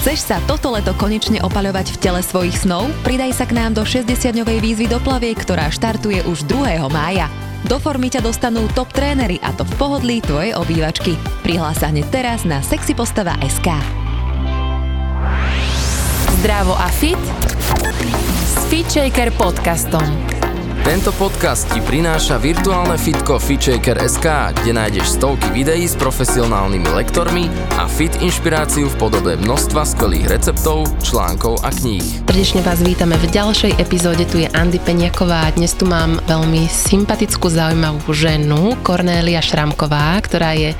Chceš sa toto leto konečne opaľovať v tele svojich snov? Pridaj sa k nám do 60-dňovej výzvy do plaviek, ktorá štartuje už 2. mája. Do formy ťa dostanú top trénery a to v pohodlí tvojej obývačky. Prihlás sa hneď teraz na sexypostava.sk Zdravo a fit s FitShaker podcastom. Tento podcast ti prináša virtuálne fitko FitShaker.sk, kde nájdeš stovky videí s profesionálnymi lektormi a fit inšpiráciu v podobe množstva skvelých receptov, článkov a kníh. Srdečne vás vítame v ďalšej epizóde, tu je Andy Peniaková a dnes tu mám veľmi sympatickú, zaujímavú ženu, Kornélia Šramková, ktorá je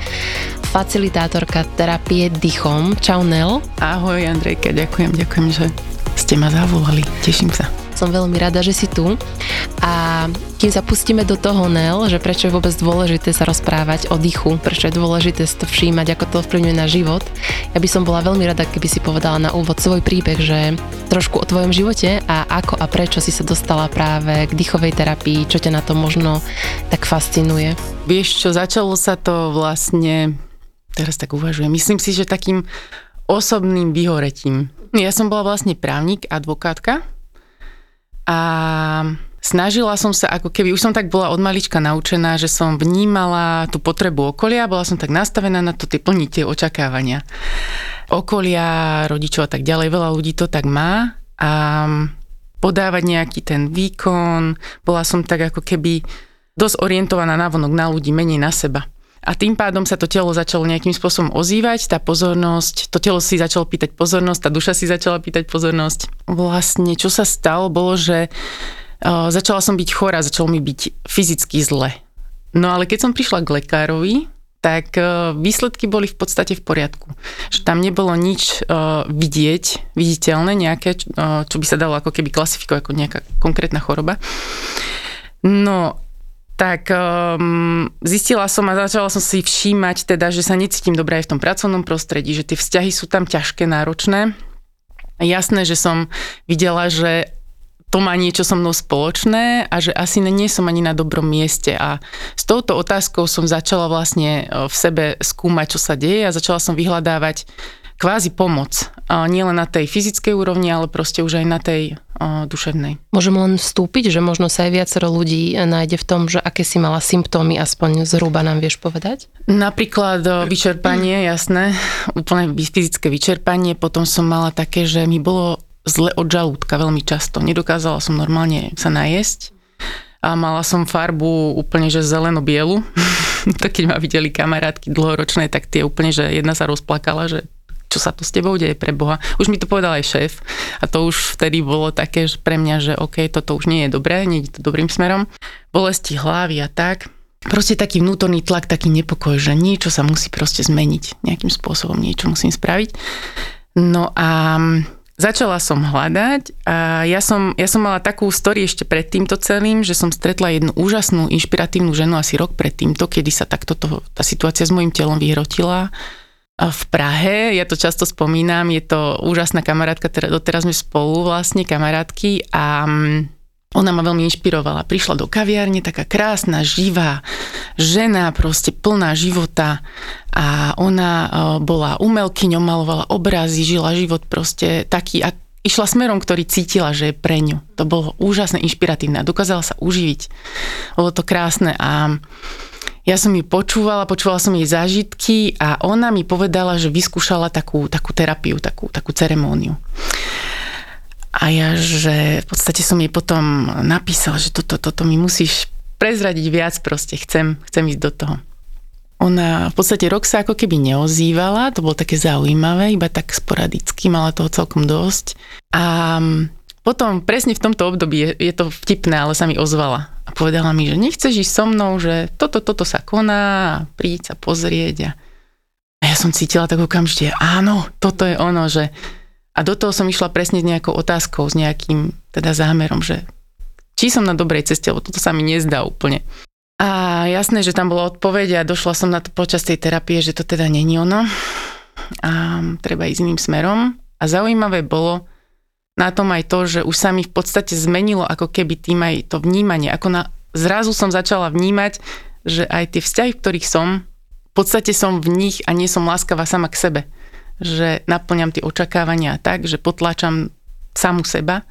facilitátorka terapie dýchom. Čau Nel. Ahoj Andrejka, ďakujem, ďakujem, že ste ma zavolali. Teším sa som veľmi rada, že si tu. A kým sa pustíme do toho, Nel, že prečo je vôbec dôležité sa rozprávať o dýchu, prečo je dôležité si to všímať, ako to ovplyvňuje na život, ja by som bola veľmi rada, keby si povedala na úvod svoj príbeh, že trošku o tvojom živote a ako a prečo si sa dostala práve k dýchovej terapii, čo ťa na to možno tak fascinuje. Vieš čo, začalo sa to vlastne, teraz tak uvažujem, myslím si, že takým osobným vyhoretím. Ja som bola vlastne právnik, advokátka a snažila som sa, ako keby, už som tak bola od malička naučená, že som vnímala tú potrebu okolia, bola som tak nastavená na to tie plniť tie očakávania. Okolia, rodičov a tak ďalej, veľa ľudí to tak má a podávať nejaký ten výkon, bola som tak ako keby dosť orientovaná navonok na ľudí, menej na seba. A tým pádom sa to telo začalo nejakým spôsobom ozývať, tá pozornosť, to telo si začalo pýtať pozornosť, tá duša si začala pýtať pozornosť. Vlastne, čo sa stalo, bolo, že uh, začala som byť chorá, začalo mi byť fyzicky zle. No ale keď som prišla k lekárovi, tak uh, výsledky boli v podstate v poriadku. Že tam nebolo nič uh, vidieť, viditeľné nejaké, čo by sa dalo ako keby klasifikovať ako nejaká konkrétna choroba. No tak um, zistila som a začala som si všímať teda, že sa necítim dobre aj v tom pracovnom prostredí, že tie vzťahy sú tam ťažké, náročné. Jasné, že som videla, že to má niečo so mnou spoločné a že asi nie som ani na dobrom mieste. A s touto otázkou som začala vlastne v sebe skúmať, čo sa deje a začala som vyhľadávať kvázi pomoc. A nie len na tej fyzickej úrovni, ale proste už aj na tej duševnej. Môžem len vstúpiť, že možno sa aj viacero ľudí nájde v tom, že aké si mala symptómy, aspoň zhruba nám vieš povedať? Napríklad o, vyčerpanie, jasné, úplne fyzické vyčerpanie, potom som mala také, že mi bolo zle od žalúdka veľmi často. Nedokázala som normálne sa najesť a mala som farbu úplne, že zeleno-bielu. to keď ma videli kamarátky dlhoročné, tak tie úplne, že jedna sa rozplakala, že čo sa tu s tebou deje pre Boha. Už mi to povedal aj šéf a to už vtedy bolo také že pre mňa, že OK, toto už nie je dobré, nie je to dobrým smerom. Bolesti hlavy a tak. Proste taký vnútorný tlak, taký nepokoj, že niečo sa musí proste zmeniť. Nejakým spôsobom niečo musím spraviť. No a začala som hľadať a ja som, ja som mala takú story ešte pred týmto celým, že som stretla jednu úžasnú, inšpiratívnu ženu asi rok pred týmto, kedy sa takto to, tá situácia s mojim telom vyhrotila v Prahe, ja to často spomínam, je to úžasná kamarátka, doteraz sme spolu vlastne kamarátky a mm, ona ma veľmi inšpirovala. Prišla do kaviárne, taká krásna, živá žena, proste plná života a ona e, bola umelkyňou, malovala obrazy, žila život proste taký a išla smerom, ktorý cítila, že je pre ňu. To bolo úžasné, inšpiratívne a dokázala sa uživiť. Bolo to krásne a ja som ju počúvala, počúvala som jej zážitky a ona mi povedala, že vyskúšala takú, takú terapiu, takú, takú ceremóniu. A ja, že v podstate som jej potom napísala, že toto, toto mi musíš prezradiť viac proste, chcem, chcem ísť do toho. Ona v podstate rok sa ako keby neozývala, to bolo také zaujímavé, iba tak sporadicky, mala toho celkom dosť. A potom presne v tomto období je, je to vtipné, ale sa mi ozvala a povedala mi, že nechceš ísť so mnou, že toto, toto sa koná a príď sa pozrieť. A, ja som cítila tak okamžite, áno, toto je ono, že a do toho som išla presne s nejakou otázkou, s nejakým teda zámerom, že či som na dobrej ceste, lebo toto sa mi nezdá úplne. A jasné, že tam bola odpoveď a došla som na to počas tej terapie, že to teda není ono a treba ísť iným smerom. A zaujímavé bolo, na tom aj to, že už sa mi v podstate zmenilo ako keby tým aj to vnímanie. Ako na, zrazu som začala vnímať, že aj tie vzťahy, v ktorých som, v podstate som v nich a nie som láskavá sama k sebe. že naplňam tie očakávania tak, že potlačam samu seba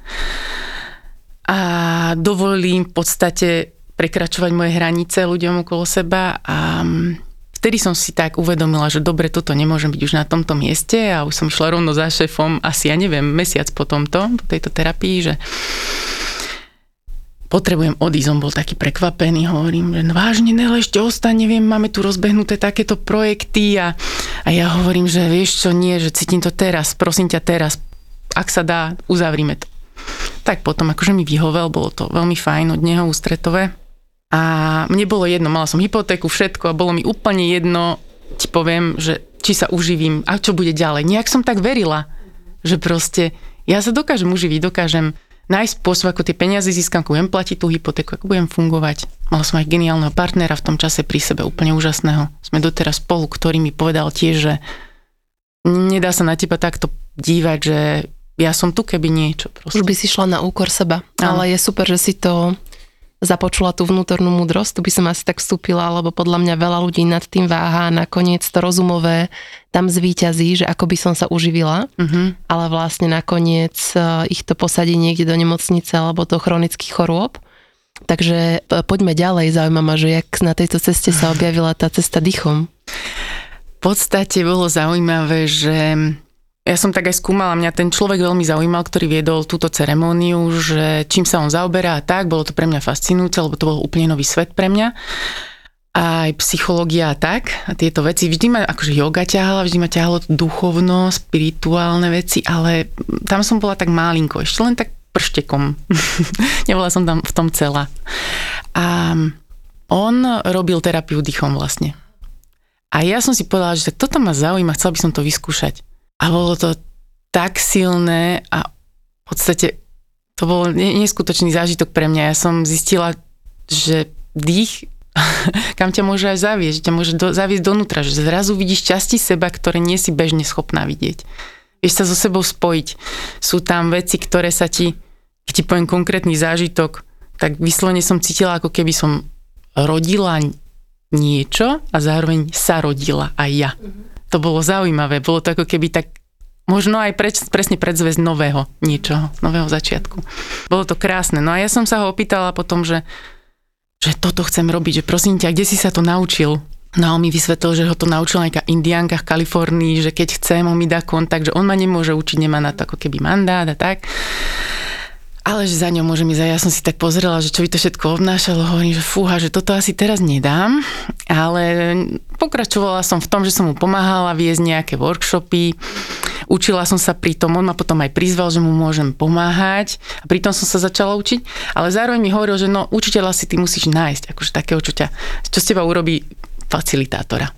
a dovolím v podstate prekračovať moje hranice ľuďom okolo seba a vtedy som si tak uvedomila, že dobre, toto nemôžem byť už na tomto mieste a už som išla rovno za šéfom asi, ja neviem, mesiac po tomto, po tejto terapii, že potrebujem odísť, on bol taký prekvapený, hovorím, že no vážne, ne, ešte ostaň, neviem, máme tu rozbehnuté takéto projekty a, a ja hovorím, že vieš čo, nie, že cítim to teraz, prosím ťa teraz, ak sa dá, uzavrime to. Tak potom akože mi vyhovel, bolo to veľmi fajn od neho ústretové. A mne bolo jedno, mala som hypotéku, všetko a bolo mi úplne jedno, ti poviem, že či sa uživím a čo bude ďalej. Nejak som tak verila, že proste ja sa dokážem uživiť, dokážem nájsť spôsob, ako tie peniaze získam, ako budem platiť tú hypotéku, ako budem fungovať. Mala som aj geniálneho partnera v tom čase pri sebe, úplne úžasného. Sme doteraz spolu, ktorý mi povedal tiež, že nedá sa na teba takto dívať, že ja som tu, keby niečo. Proste. Už by si šla na úkor seba, ale je super, že si to započula tú vnútornú múdrosť, tu by som asi tak vstúpila, lebo podľa mňa veľa ľudí nad tým váha a nakoniec to rozumové tam zvíťazí, že ako by som sa uživila, uh-huh. ale vlastne nakoniec e, ich to posadí niekde do nemocnice alebo do chronických chorôb. Takže e, poďme ďalej, zaujíma ma, že jak na tejto ceste sa objavila tá cesta dýchom. V podstate bolo zaujímavé, že ja som tak aj skúmala, mňa ten človek veľmi zaujímal, ktorý viedol túto ceremóniu, že čím sa on zaoberá a tak, bolo to pre mňa fascinujúce, lebo to bol úplne nový svet pre mňa. Aj psychológia a tak, a tieto veci. Vždy ma akože yoga ťahala, vždy ma ťahalo duchovno, spirituálne veci, ale tam som bola tak malinko, ešte len tak prštekom. Nebola som tam v tom celá. A on robil terapiu dýchom vlastne. A ja som si povedala, že toto ma zaujíma, chcela by som to vyskúšať. A bolo to tak silné a v podstate to bol neskutočný zážitok pre mňa. Ja som zistila, že dých kam ťa môže aj zaviesť, ťa môže do, zaviesť donútra, že zrazu vidíš časti seba, ktoré nie si bežne schopná vidieť. Vieš sa so sebou spojiť. Sú tam veci, ktoré sa ti, keď ti poviem konkrétny zážitok, tak vyslovene som cítila, ako keby som rodila niečo a zároveň sa rodila aj ja. Mm-hmm to bolo zaujímavé. Bolo to ako keby tak možno aj preč, presne predzvesť nového niečoho, nového začiatku. Bolo to krásne. No a ja som sa ho opýtala potom, že, že toto chcem robiť, že prosím ťa, kde si sa to naučil? No a on mi vysvetlil, že ho to naučila nejaká indianka v Kalifornii, že keď chce, on mi dá kontakt, že on ma nemôže učiť, nemá na to ako keby mandát a tak ale že za ňou môžem ísť. A ja som si tak pozrela, že čo by to všetko obnášalo, hovorím, že fúha, že toto asi teraz nedám, ale pokračovala som v tom, že som mu pomáhala viesť nejaké workshopy, učila som sa pri tom, on ma potom aj prizval, že mu môžem pomáhať. A pritom som sa začala učiť, ale zároveň mi hovoril, že no učiteľa si ty musíš nájsť, akože takého, čo, ťa, čo z teba urobí facilitátora.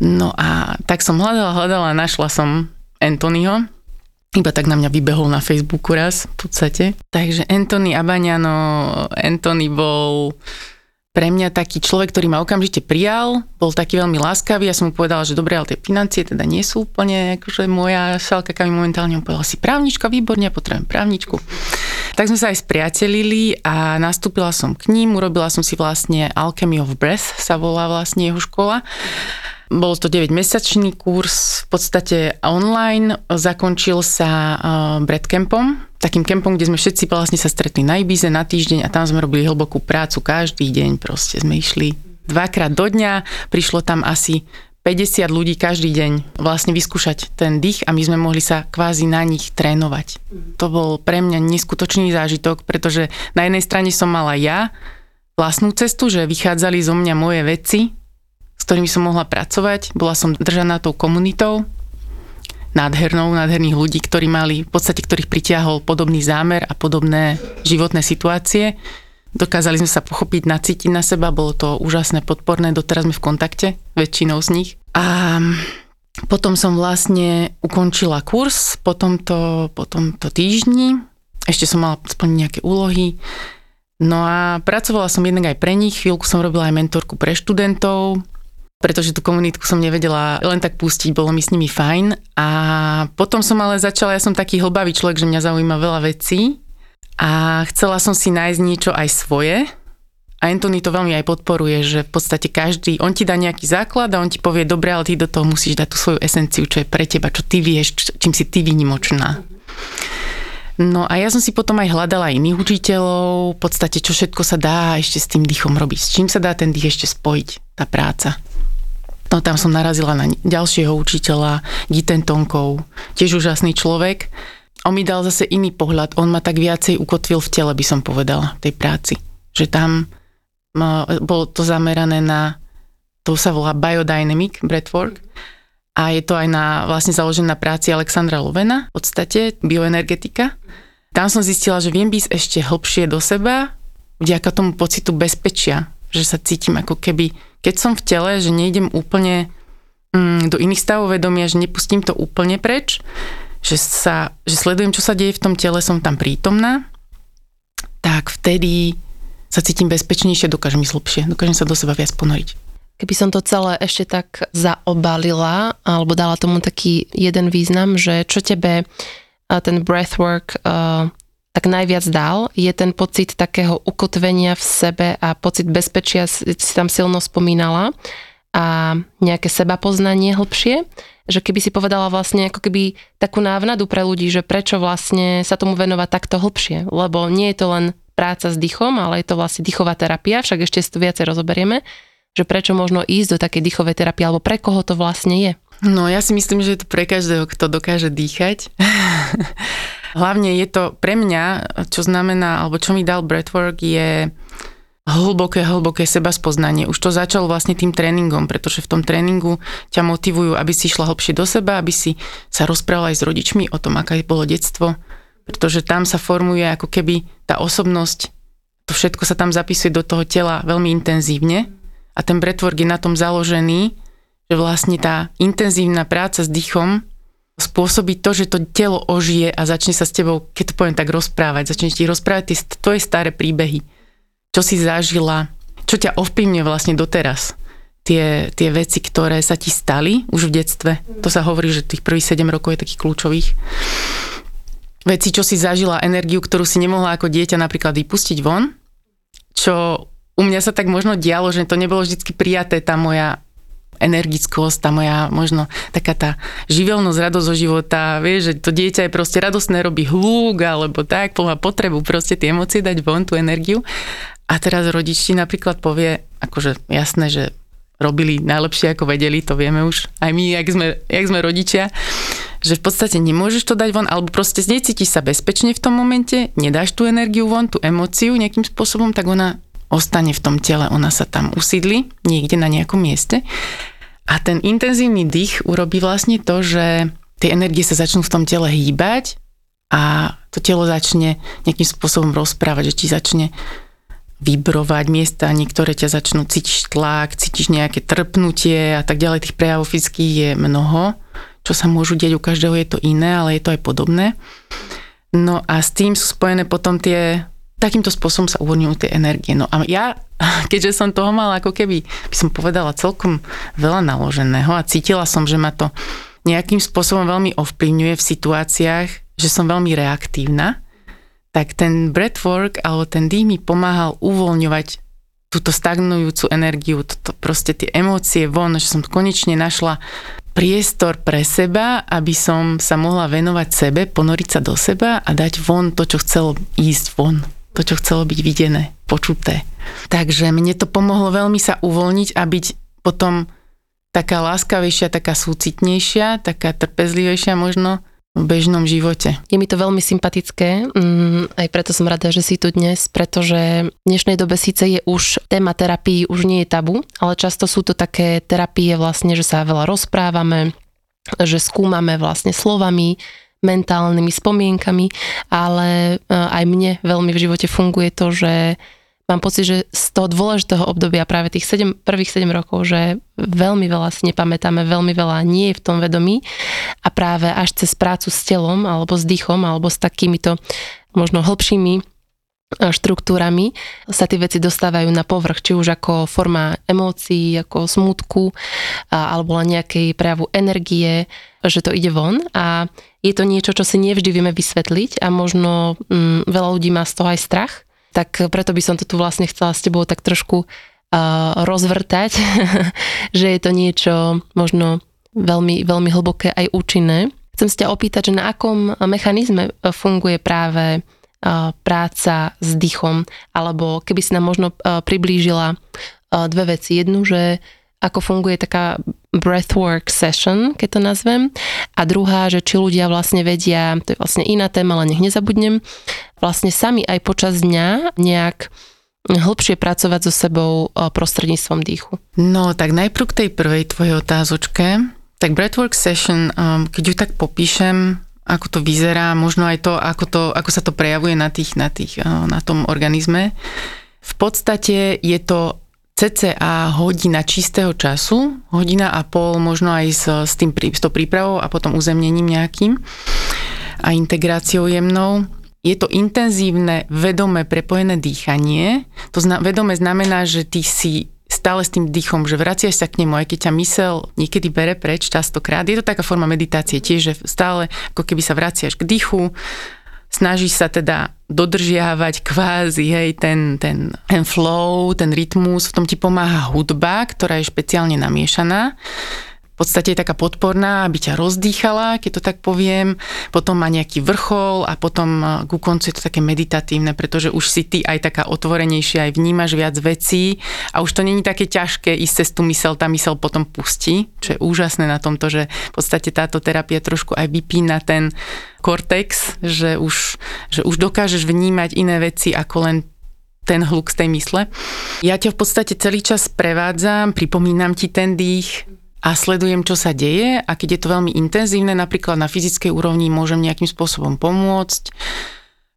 No a tak som hľadala, hľadala našla som Anthonyho, iba tak na mňa vybehol na Facebooku raz v podstate. Takže Anthony Abaniano, Anthony bol pre mňa taký človek, ktorý ma okamžite prijal, bol taký veľmi láskavý, ja som mu povedala, že dobre, ale tie financie teda nie sú úplne akože moja šalka, kam momentálne on povedal si právnička, výborne, potrebujem právničku. Tak sme sa aj spriatelili a nastúpila som k ním, urobila som si vlastne Alchemy of Breath, sa volá vlastne jeho škola. Bol to 9-mesačný kurz, v podstate online, zakončil sa uh, Campom, takým kempom, kde sme všetci vlastne sa stretli na Ibize na týždeň a tam sme robili hlbokú prácu každý deň, proste sme išli dvakrát do dňa, prišlo tam asi 50 ľudí každý deň vlastne vyskúšať ten dých a my sme mohli sa kvázi na nich trénovať. To bol pre mňa neskutočný zážitok, pretože na jednej strane som mala ja vlastnú cestu, že vychádzali zo mňa moje veci, s ktorými som mohla pracovať. Bola som držaná tou komunitou, nádhernou, nádherných ľudí, ktorí mali, v podstate ktorých pritiahol podobný zámer a podobné životné situácie. Dokázali sme sa pochopiť, nacítiť na seba, bolo to úžasné, podporné, doteraz sme v kontakte, väčšinou z nich. A potom som vlastne ukončila kurz po tomto, po tomto týždni, ešte som mala splniť nejaké úlohy, No a pracovala som jednak aj pre nich, chvíľku som robila aj mentorku pre študentov, pretože tú komunitku som nevedela len tak pustiť, bolo mi s nimi fajn. A potom som ale začala, ja som taký hlbavý človek, že mňa zaujíma veľa vecí a chcela som si nájsť niečo aj svoje a Anthony to veľmi aj podporuje, že v podstate každý, on ti dá nejaký základ a on ti povie, dobre, ale ty do toho musíš dať tú svoju esenciu, čo je pre teba, čo ty vieš, čím si ty výnimočná. No a ja som si potom aj hľadala iných učiteľov, v podstate čo všetko sa dá ešte s tým dýchom robiť, s čím sa dá ten dých ešte spojiť, tá práca. No tam som narazila na ďalšieho učiteľa, Giten Tonkov, tiež úžasný človek. On mi dal zase iný pohľad, on ma tak viacej ukotvil v tele, by som povedala, tej práci. Že tam bolo to zamerané na, to sa volá biodynamic breathwork, a je to aj na, vlastne založené na práci Alexandra Lovena, v podstate bioenergetika. Tam som zistila, že viem byť ešte hlbšie do seba, vďaka tomu pocitu bezpečia, že sa cítim ako keby, keď som v tele, že nejdem úplne mm, do iných stavov vedomia, že nepustím to úplne preč, že, sa, že sledujem, čo sa deje v tom tele, som tam prítomná, tak vtedy sa cítim bezpečnejšie, dokážem ísť hlbšie, dokážem sa do seba viac ponoriť. Keby som to celé ešte tak zaobalila, alebo dala tomu taký jeden význam, že čo tebe ten breathwork uh, tak najviac dal, je ten pocit takého ukotvenia v sebe a pocit bezpečia, si tam silno spomínala, a nejaké seba poznanie hlbšie, že keby si povedala vlastne ako keby takú návnadu pre ľudí, že prečo vlastne sa tomu venovať takto hlbšie, lebo nie je to len práca s dýchom, ale je to vlastne dýchová terapia, však ešte si to viacej rozoberieme, že prečo možno ísť do takej dýchovej terapie, alebo pre koho to vlastne je? No ja si myslím, že je to pre každého, kto dokáže dýchať. Hlavne je to pre mňa, čo znamená, alebo čo mi dal breathwork, je hlboké, hlboké seba spoznanie. Už to začalo vlastne tým tréningom, pretože v tom tréningu ťa motivujú, aby si išla hlbšie do seba, aby si sa rozprávala aj s rodičmi o tom, aké bolo detstvo, pretože tam sa formuje ako keby tá osobnosť, to všetko sa tam zapisuje do toho tela veľmi intenzívne a ten breathwork je na tom založený, že vlastne tá intenzívna práca s dýchom spôsobí to, že to telo ožije a začne sa s tebou, keď to poviem tak, rozprávať. Začne ti rozprávať tie tvoje staré príbehy. Čo si zažila, čo ťa ovplyvňuje vlastne doteraz. Tie, tie veci, ktoré sa ti stali už v detstve. To sa hovorí, že tých prvých 7 rokov je takých kľúčových. Veci, čo si zažila, energiu, ktorú si nemohla ako dieťa napríklad vypustiť von, čo u mňa sa tak možno dialo, že to nebolo vždy prijaté, tá moja energickosť, tá moja možno taká tá živelnosť, radosť zo života, vieš, že to dieťa je proste radosné, robí hlúk alebo tak, má potrebu proste tie emócie dať von, tú energiu. A teraz rodič ti napríklad povie, akože jasné, že robili najlepšie ako vedeli, to vieme už aj my, jak sme, jak sme rodičia, že v podstate nemôžeš to dať von, alebo proste necítiš sa bezpečne v tom momente, nedáš tú energiu von, tú emóciu nejakým spôsobom, tak ona ostane v tom tele, ona sa tam usídli niekde na nejakom mieste. A ten intenzívny dých urobí vlastne to, že tie energie sa začnú v tom tele hýbať a to telo začne nejakým spôsobom rozprávať, že ti začne vibrovať miesta, niektoré ťa začnú cítiť tlak, cítiš nejaké trpnutie a tak ďalej. Tých prejavov fyzických je mnoho, čo sa môžu deť, u každého je to iné, ale je to aj podobné. No a s tým sú spojené potom tie takýmto spôsobom sa uvoľňujú tie energie. No a ja, keďže som toho mala ako keby, by som povedala, celkom veľa naloženého a cítila som, že ma to nejakým spôsobom veľmi ovplyvňuje v situáciách, že som veľmi reaktívna, tak ten breathwork alebo ten dých mi pomáhal uvoľňovať túto stagnujúcu energiu, toto, proste tie emócie von, že som konečne našla priestor pre seba, aby som sa mohla venovať sebe, ponoriť sa do seba a dať von to, čo chcelo ísť von to, čo chcelo byť videné, počuté. Takže mne to pomohlo veľmi sa uvoľniť a byť potom taká láskavejšia, taká súcitnejšia, taká trpezlivejšia možno v bežnom živote. Je mi to veľmi sympatické, mm, aj preto som rada, že si tu dnes, pretože v dnešnej dobe síce je už téma terapii už nie je tabu, ale často sú to také terapie vlastne, že sa veľa rozprávame, že skúmame vlastne slovami, mentálnymi spomienkami, ale e, aj mne veľmi v živote funguje to, že mám pocit, že z toho dôležitého obdobia práve tých 7, prvých 7 rokov, že veľmi veľa si nepamätáme, veľmi veľa nie je v tom vedomí. A práve až cez prácu s telom alebo s dýchom alebo s takýmito možno hĺbšími štruktúrami sa tie veci dostávajú na povrch, či už ako forma emócií, ako smutku alebo len nejakej prejavu energie, že to ide von a je to niečo, čo si nevždy vieme vysvetliť a možno mm, veľa ľudí má z toho aj strach, tak preto by som to tu vlastne chcela s tebou tak trošku uh, rozvrtať, že je to niečo možno veľmi, veľmi hlboké aj účinné. Chcem sa ťa opýtať, že na akom mechanizme funguje práve práca s dýchom, alebo keby si nám možno uh, priblížila uh, dve veci. Jednu, že ako funguje taká breathwork session, keď to nazvem. A druhá, že či ľudia vlastne vedia, to je vlastne iná téma, ale nech nezabudnem, vlastne sami aj počas dňa nejak hĺbšie pracovať so sebou prostredníctvom dýchu. No, tak najprv k tej prvej tvojej otázočke. Tak breathwork session, keď ju tak popíšem, ako to vyzerá, možno aj to, ako, to, ako sa to prejavuje na, tých, na, tých, uh, na tom organizme. V podstate je to cca hodina čistého času, hodina a pol možno aj s, s, tým, s tou prípravou a potom uzemnením nejakým a integráciou jemnou je to intenzívne, vedomé, prepojené dýchanie. To zna, vedomé znamená, že ty si stále s tým dýchom, že vraciaš sa k nemu, aj keď ťa mysel niekedy bere preč častokrát. Je to taká forma meditácie tiež, že stále ako keby sa vraciaš k dýchu, snažíš sa teda dodržiavať kvázi, hej, ten, ten, ten flow, ten rytmus, v tom ti pomáha hudba, ktorá je špeciálne namiešaná podstate je taká podporná, aby ťa rozdýchala, keď to tak poviem. Potom má nejaký vrchol a potom e, ku koncu je to také meditatívne, pretože už si ty aj taká otvorenejšia, aj vnímaš viac vecí a už to není také ťažké ísť cez tú mysel, tá mysel potom pustí, čo je úžasné na tomto, že v podstate táto terapia trošku aj vypína ten kortex, že už, že už dokážeš vnímať iné veci ako len ten hluk z tej mysle. Ja ťa v podstate celý čas prevádzam, pripomínam ti ten dých, a sledujem, čo sa deje a keď je to veľmi intenzívne, napríklad na fyzickej úrovni môžem nejakým spôsobom pomôcť.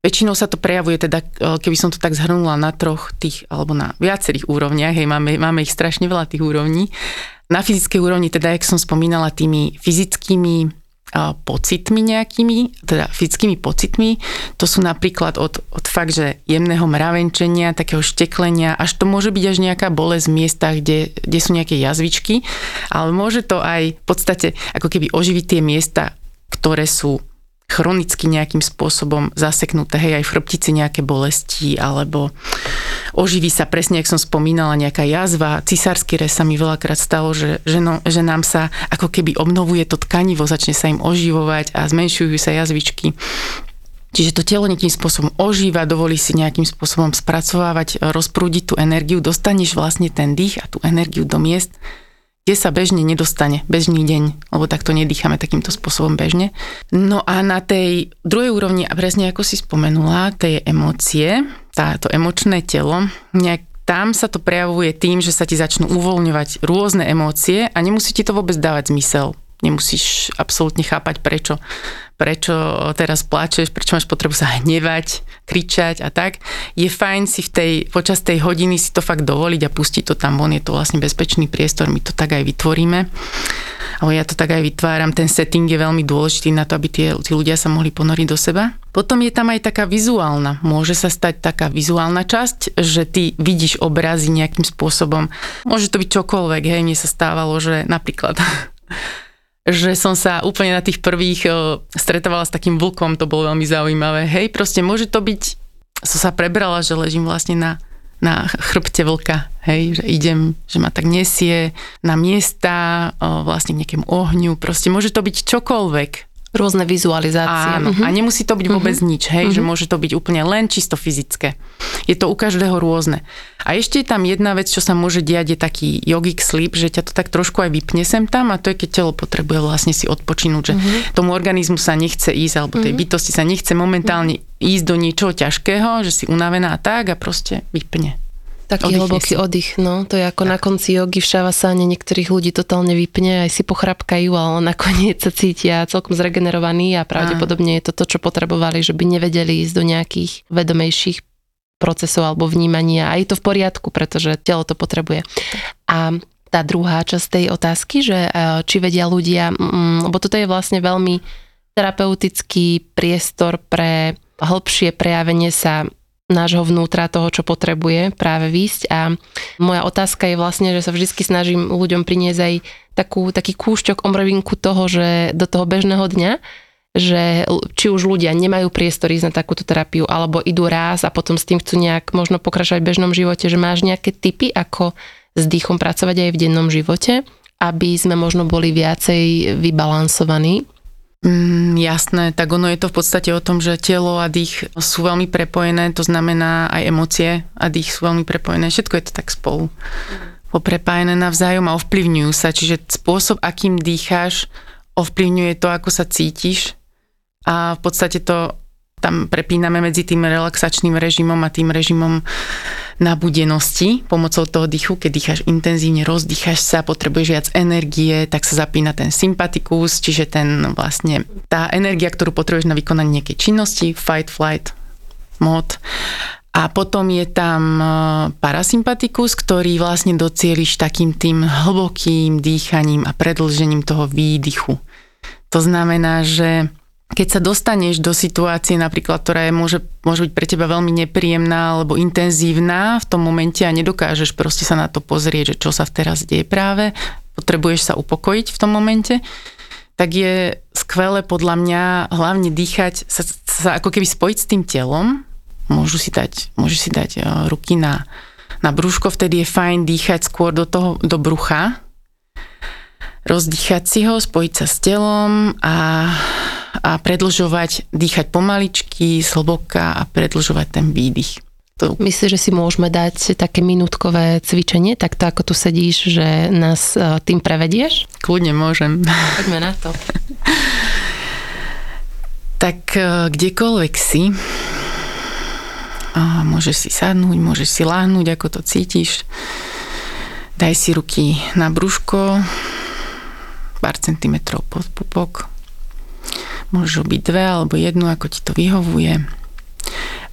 Väčšinou sa to prejavuje, teda e, keby som to tak zhrnula na troch tých, alebo na viacerých úrovniach, hej, máme, máme ich strašne veľa tých úrovní. Na fyzickej úrovni, teda, jak som spomínala, tými fyzickými pocitmi nejakými, teda fyzickými pocitmi. To sú napríklad od, od fakt, že jemného mravenčenia, takého šteklenia, až to môže byť až nejaká bolesť v miestach, kde, kde sú nejaké jazvičky, ale môže to aj v podstate ako keby oživiť tie miesta, ktoré sú chronicky nejakým spôsobom zaseknuté, hej, aj v chrbtici nejaké bolesti, alebo oživí sa presne, ako som spomínala, nejaká jazva. Cisársky rez sa mi veľakrát stalo, že, že, no, že nám sa ako keby obnovuje to tkanivo, začne sa im oživovať a zmenšujú sa jazvičky. Čiže to telo nejakým spôsobom ožíva, dovolí si nejakým spôsobom spracovávať, rozprúdiť tú energiu, dostaneš vlastne ten dých a tú energiu do miest, kde sa bežne nedostane, bežný deň, lebo takto nedýchame takýmto spôsobom bežne. No a na tej druhej úrovni, a presne ako si spomenula, tej emócie, táto emočné telo, nejak tam sa to prejavuje tým, že sa ti začnú uvoľňovať rôzne emócie a nemusí ti to vôbec dávať zmysel nemusíš absolútne chápať, prečo, prečo teraz plačeš, prečo máš potrebu sa hnevať, kričať a tak. Je fajn si v tej, počas tej hodiny si to fakt dovoliť a pustiť to tam von, je to vlastne bezpečný priestor, my to tak aj vytvoríme. Ale ja to tak aj vytváram, ten setting je veľmi dôležitý na to, aby tie, tí ľudia sa mohli ponoriť do seba. Potom je tam aj taká vizuálna, môže sa stať taká vizuálna časť, že ty vidíš obrazy nejakým spôsobom. Môže to byť čokoľvek, hej, mne sa stávalo, že napríklad že som sa úplne na tých prvých stretovala s takým vlkom, to bolo veľmi zaujímavé. Hej, proste môže to byť, som sa prebrala, že ležím vlastne na, na chrbte vlka, hej, že idem, že ma tak nesie na miesta, vlastne k nejakému ohňu, proste môže to byť čokoľvek, Rôzne vizualizácie. Áno, uh-huh. a nemusí to byť vôbec uh-huh. nič, hej, uh-huh. že môže to byť úplne len čisto fyzické. Je to u každého rôzne. A ešte je tam jedna vec, čo sa môže diať, je taký yogic sleep, že ťa to tak trošku aj vypne sem tam a to je, keď telo potrebuje vlastne si odpočinúť, že uh-huh. tomu organizmu sa nechce ísť, alebo tej uh-huh. bytosti sa nechce momentálne uh-huh. ísť do niečoho ťažkého, že si unavená tak a proste vypne. Taký Oddychne hlboký si. oddych, no. To je ako tak. na konci jogy v šavasáne niektorých ľudí totálne vypne, aj si pochrapkajú, ale nakoniec sa cítia celkom zregenerovaní a pravdepodobne je to to, čo potrebovali, že by nevedeli ísť do nejakých vedomejších procesov alebo vnímania. A je to v poriadku, pretože telo to potrebuje. A tá druhá časť tej otázky, že e, či vedia ľudia, lebo toto je vlastne veľmi terapeutický priestor pre hĺbšie prejavenie sa nášho vnútra, toho, čo potrebuje práve výsť. A moja otázka je vlastne, že sa vždy snažím ľuďom priniesť aj takú, taký kúšťok omrovinku toho, že do toho bežného dňa, že či už ľudia nemajú priestor ísť na takúto terapiu, alebo idú raz a potom s tým chcú nejak možno pokračovať v bežnom živote, že máš nejaké typy, ako s dýchom pracovať aj v dennom živote, aby sme možno boli viacej vybalansovaní. Mm, jasné, tak ono je to v podstate o tom, že telo a dých sú veľmi prepojené, to znamená aj emócie a dých sú veľmi prepojené, všetko je to tak spolu poprepájené navzájom a ovplyvňujú sa, čiže spôsob, akým dýcháš, ovplyvňuje to, ako sa cítiš. A v podstate to tam prepíname medzi tým relaxačným režimom a tým režimom nabudenosti pomocou toho dýchu. Keď dýcháš intenzívne, rozdýcháš sa, potrebuješ viac energie, tak sa zapína ten sympatikus, čiže ten vlastne tá energia, ktorú potrebuješ na vykonanie nejakej činnosti, fight, flight, mod. A potom je tam e, parasympatikus, ktorý vlastne docieliš takým tým hlbokým dýchaním a predlžením toho výdychu. To znamená, že keď sa dostaneš do situácie napríklad, ktorá je, môže, môže byť pre teba veľmi nepríjemná alebo intenzívna v tom momente a nedokážeš proste sa na to pozrieť, že čo sa teraz deje práve, potrebuješ sa upokojiť v tom momente, tak je skvelé podľa mňa hlavne dýchať, sa, sa ako keby spojiť s tým telom, môžu si dať, môžu si dať eh, ruky na, na brúško, vtedy je fajn dýchať skôr do toho, do brucha, rozdýchať si ho, spojiť sa s telom a a predlžovať, dýchať pomaličky, zhlboka a predlžovať ten výdych. To... Myslíš, že si môžeme dať také minútkové cvičenie, takto ako tu sedíš, že nás e, tým prevedieš? Kľudne môžem. Poďme na to. tak e, kdekoľvek si, a môžeš si sadnúť, môžeš si láhnuť, ako to cítiš. Daj si ruky na brúško, pár centimetrov pod pupok. Môžu byť dve alebo jednu, ako ti to vyhovuje.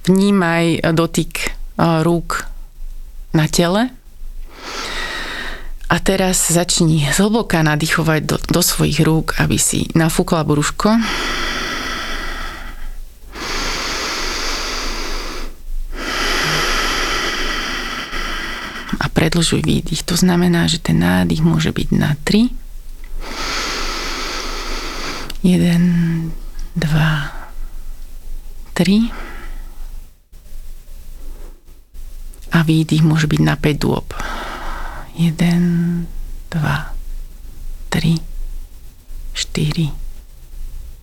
Vnímaj dotyk e, rúk na tele. A teraz začni zhlboka nadýchovať do, do svojich rúk, aby si nafúkla brúško. A predlžuj výdych. To znamená, že ten nádych môže byť na 3 1, 2, 3 a výdych môže byť na 5 dôb. 1, 2, 3, 4,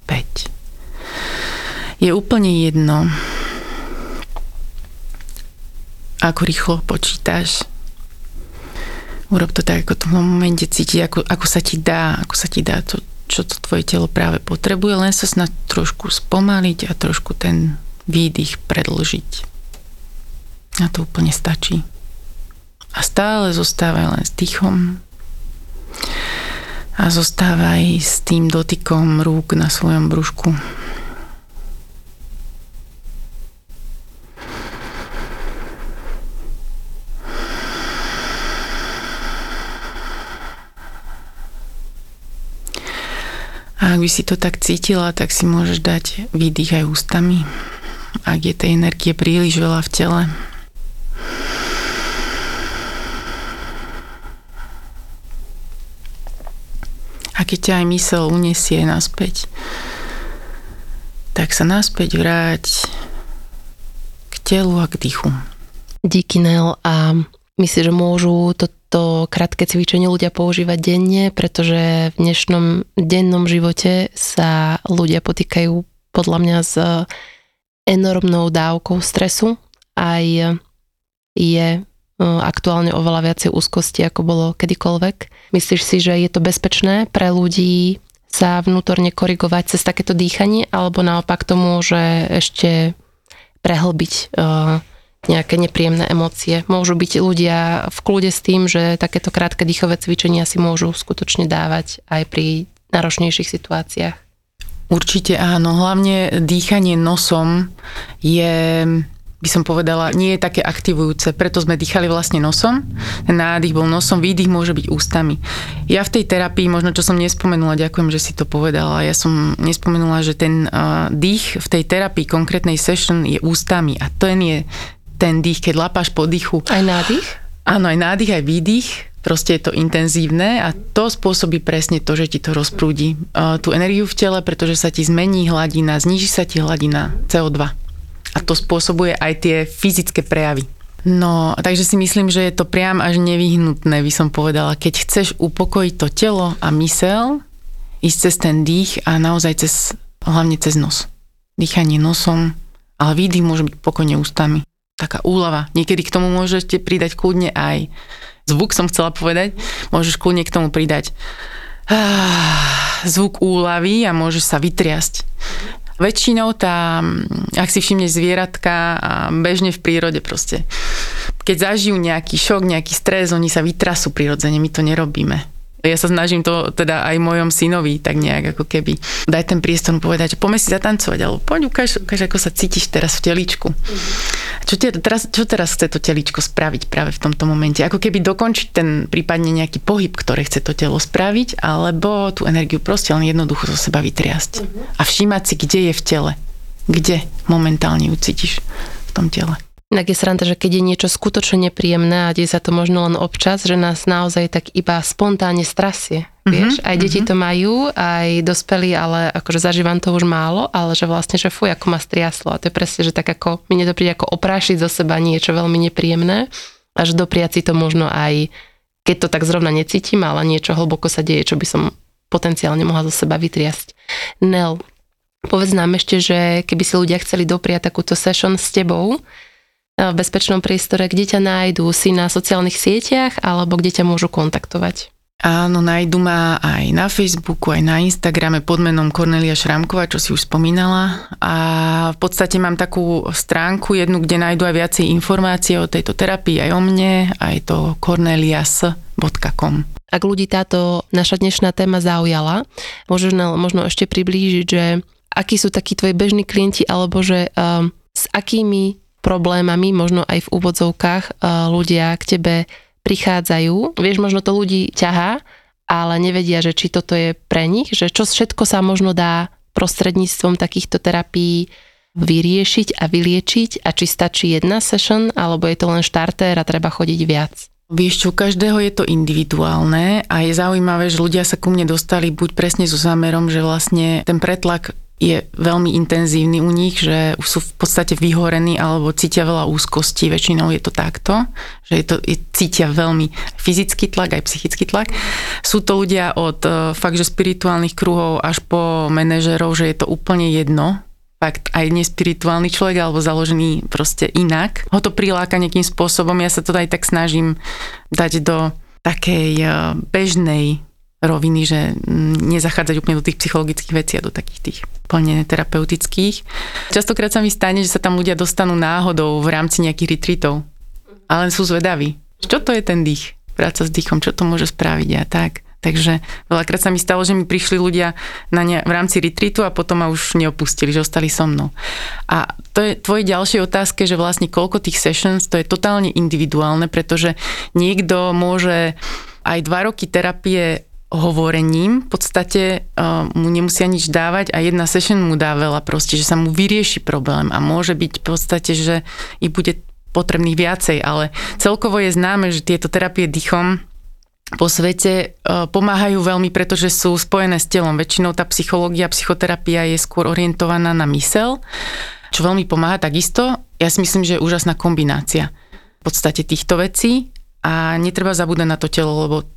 5. Je úplne jedno, ako rýchlo počítaš. Urob to tak, ako to v momente cíti, ako, ako sa ti dá, ako sa ti dá to, čo to tvoje telo práve potrebuje, len sa snad trošku spomaliť a trošku ten výdych predlžiť. A to úplne stačí. A stále zostávaj len s dýchom a zostávaj s tým dotykom rúk na svojom brúšku. A ak by si to tak cítila, tak si môžeš dať výdych aj ústami, ak je tej energie príliš veľa v tele. A keď ťa aj mysel unesie naspäť, tak sa naspäť vráť k telu a k dýchu. Díky, Nel. A myslíš, že môžu to to krátke cvičenie ľudia používať denne, pretože v dnešnom dennom živote sa ľudia potýkajú podľa mňa s enormnou dávkou stresu. Aj je e, aktuálne oveľa viacej úzkosti, ako bolo kedykoľvek. Myslíš si, že je to bezpečné pre ľudí sa vnútorne korigovať cez takéto dýchanie, alebo naopak to môže ešte prehlbiť uh, nejaké nepríjemné emócie. Môžu byť ľudia v kľude s tým, že takéto krátke dýchové cvičenia si môžu skutočne dávať aj pri náročnejších situáciách. Určite áno, hlavne dýchanie nosom je by som povedala, nie je také aktivujúce, preto sme dýchali vlastne nosom. Ten nádych bol nosom, výdych môže byť ústami. Ja v tej terapii, možno čo som nespomenula, ďakujem, že si to povedala, ja som nespomenula, že ten uh, dých v tej terapii konkrétnej session je ústami a ten je ten dých, keď lapáš po dýchu. Aj nádych? Áno, aj nádych, aj výdych. proste je to intenzívne a to spôsobí presne to, že ti to rozprúdi uh, tú energiu v tele, pretože sa ti zmení hladina, zniží sa ti hladina CO2. A to spôsobuje aj tie fyzické prejavy. No, takže si myslím, že je to priam až nevyhnutné, by som povedala. Keď chceš upokojiť to telo a mysel, ísť cez ten dých a naozaj cez, hlavne cez nos. Dýchanie nosom, ale výdych môže byť pokojne ústami. Taká úlava. Niekedy k tomu môžete pridať kľudne aj zvuk som chcela povedať, môžeš kľudne k tomu pridať ah, zvuk úlavy a môžeš sa vytriasť. Väčšinou tá, ak si všimneš zvieratka bežne v prírode proste, keď zažijú nejaký šok, nejaký stres, oni sa vytrasú prirodzene, my to nerobíme ja sa snažím to teda aj mojom synovi tak nejak ako keby dať ten priestor povedať, že poďme si zatancovať, alebo poď ukáž, ukáž ako sa cítiš teraz v telíčku. Čo, te, teraz, čo teraz chce to telíčko spraviť práve v tomto momente? Ako keby dokončiť ten prípadne nejaký pohyb, ktoré chce to telo spraviť, alebo tú energiu proste len jednoducho zo seba vytriasť. A všímať si, kde je v tele. Kde momentálne ju cítiš v tom tele. Inak je sranda, že keď je niečo skutočne nepríjemné a deje sa to možno len občas, že nás naozaj tak iba spontánne strasie. Mm-hmm, vieš, aj deti mm-hmm. to majú, aj dospelí, ale akože zažívam to už málo, ale že vlastne, že fuj, ako ma striaslo. A to je presne, že tak ako, mi to príde ako oprášiť zo seba niečo veľmi nepríjemné, až dopriať si to možno aj, keď to tak zrovna necítim, ale niečo hlboko sa deje, čo by som potenciálne mohla zo seba vytriasť. Nel, povedz nám ešte, že keby si ľudia chceli dopriať takúto session s tebou, v bezpečnom priestore, kde ťa nájdú, si na sociálnych sieťach alebo kde ťa môžu kontaktovať? Áno, nájdu ma aj na Facebooku, aj na Instagrame pod menom Kornelia Šramková, čo si už spomínala. A v podstate mám takú stránku jednu, kde nájdu aj viacej informácie o tejto terapii, aj o mne, aj to cornelias.com. Ak ľudí táto naša dnešná téma zaujala, môžeš možno ešte priblížiť, že akí sú takí tvoji bežní klienti, alebo že um, s akými problémami, možno aj v úvodzovkách e, ľudia k tebe prichádzajú. Vieš, možno to ľudí ťahá, ale nevedia, že či toto je pre nich, že čo všetko sa možno dá prostredníctvom takýchto terapií vyriešiť a vyliečiť a či stačí jedna session, alebo je to len štartér a treba chodiť viac. Vieš čo, každého je to individuálne a je zaujímavé, že ľudia sa ku mne dostali buď presne so zámerom, že vlastne ten pretlak je veľmi intenzívny u nich, že už sú v podstate vyhorení alebo cítia veľa úzkosti, väčšinou je to takto, že je to, je, cítia veľmi fyzický tlak, aj psychický tlak. Sú to ľudia od uh, fakt, že spirituálnych kruhov až po manažerov, že je to úplne jedno, fakt aj nespirituálny človek alebo založený proste inak. Ho to priláka nejakým spôsobom, ja sa to aj tak snažím dať do takej uh, bežnej roviny, že nezachádzať úplne do tých psychologických vecí a do takých tých plne terapeutických. Častokrát sa mi stane, že sa tam ľudia dostanú náhodou v rámci nejakých retreatov, ale sú zvedaví. Čo to je ten dých? Práca s dýchom, čo to môže spraviť a tak. Takže veľakrát sa mi stalo, že mi prišli ľudia na ne, v rámci retreatu a potom ma už neopustili, že ostali so mnou. A to je tvoje ďalšie otázke, že vlastne koľko tých sessions, to je totálne individuálne, pretože niekto môže aj dva roky terapie hovorením v podstate uh, mu nemusia nič dávať a jedna session mu dá veľa proste, že sa mu vyrieši problém a môže byť v podstate, že ich bude potrebných viacej, ale celkovo je známe, že tieto terapie dýchom po svete uh, pomáhajú veľmi, pretože sú spojené s telom. Väčšinou tá psychológia, psychoterapia je skôr orientovaná na mysel, čo veľmi pomáha takisto. Ja si myslím, že je úžasná kombinácia v podstate týchto vecí a netreba zabúdať na to telo, lebo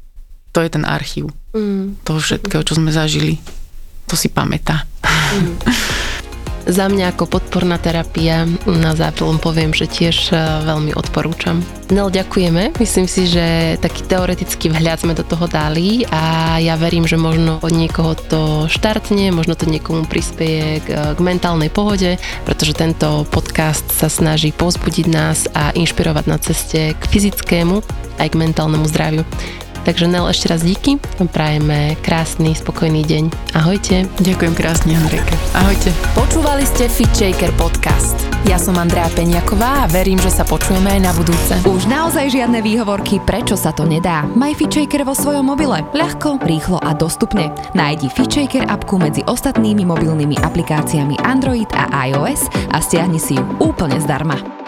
to je ten archív mm. toho všetkého, čo sme zažili. To si pamätá. Mm. Za mňa ako podporná terapia na zápilom poviem, že tiež e, veľmi odporúčam. Nel, ďakujeme. Myslím si, že taký teoretický vhľad sme do toho dali a ja verím, že možno od niekoho to štartne, možno to niekomu prispieje k, k mentálnej pohode, pretože tento podcast sa snaží pozbudiť nás a inšpirovať na ceste k fyzickému aj k mentálnemu zdraviu. Takže Nel, ešte raz díky. Prajeme krásny, spokojný deň. Ahojte. Ďakujem krásne, Andrejka. Ahojte. Počúvali ste Fit Shaker podcast. Ja som Andrea Peňaková a verím, že sa počujeme aj na budúce. Už naozaj žiadne výhovorky, prečo sa to nedá. Maj Fit Shaker vo svojom mobile. Ľahko, rýchlo a dostupne. Nájdi Fit Shaker appku medzi ostatnými mobilnými aplikáciami Android a iOS a stiahni si ju úplne zdarma.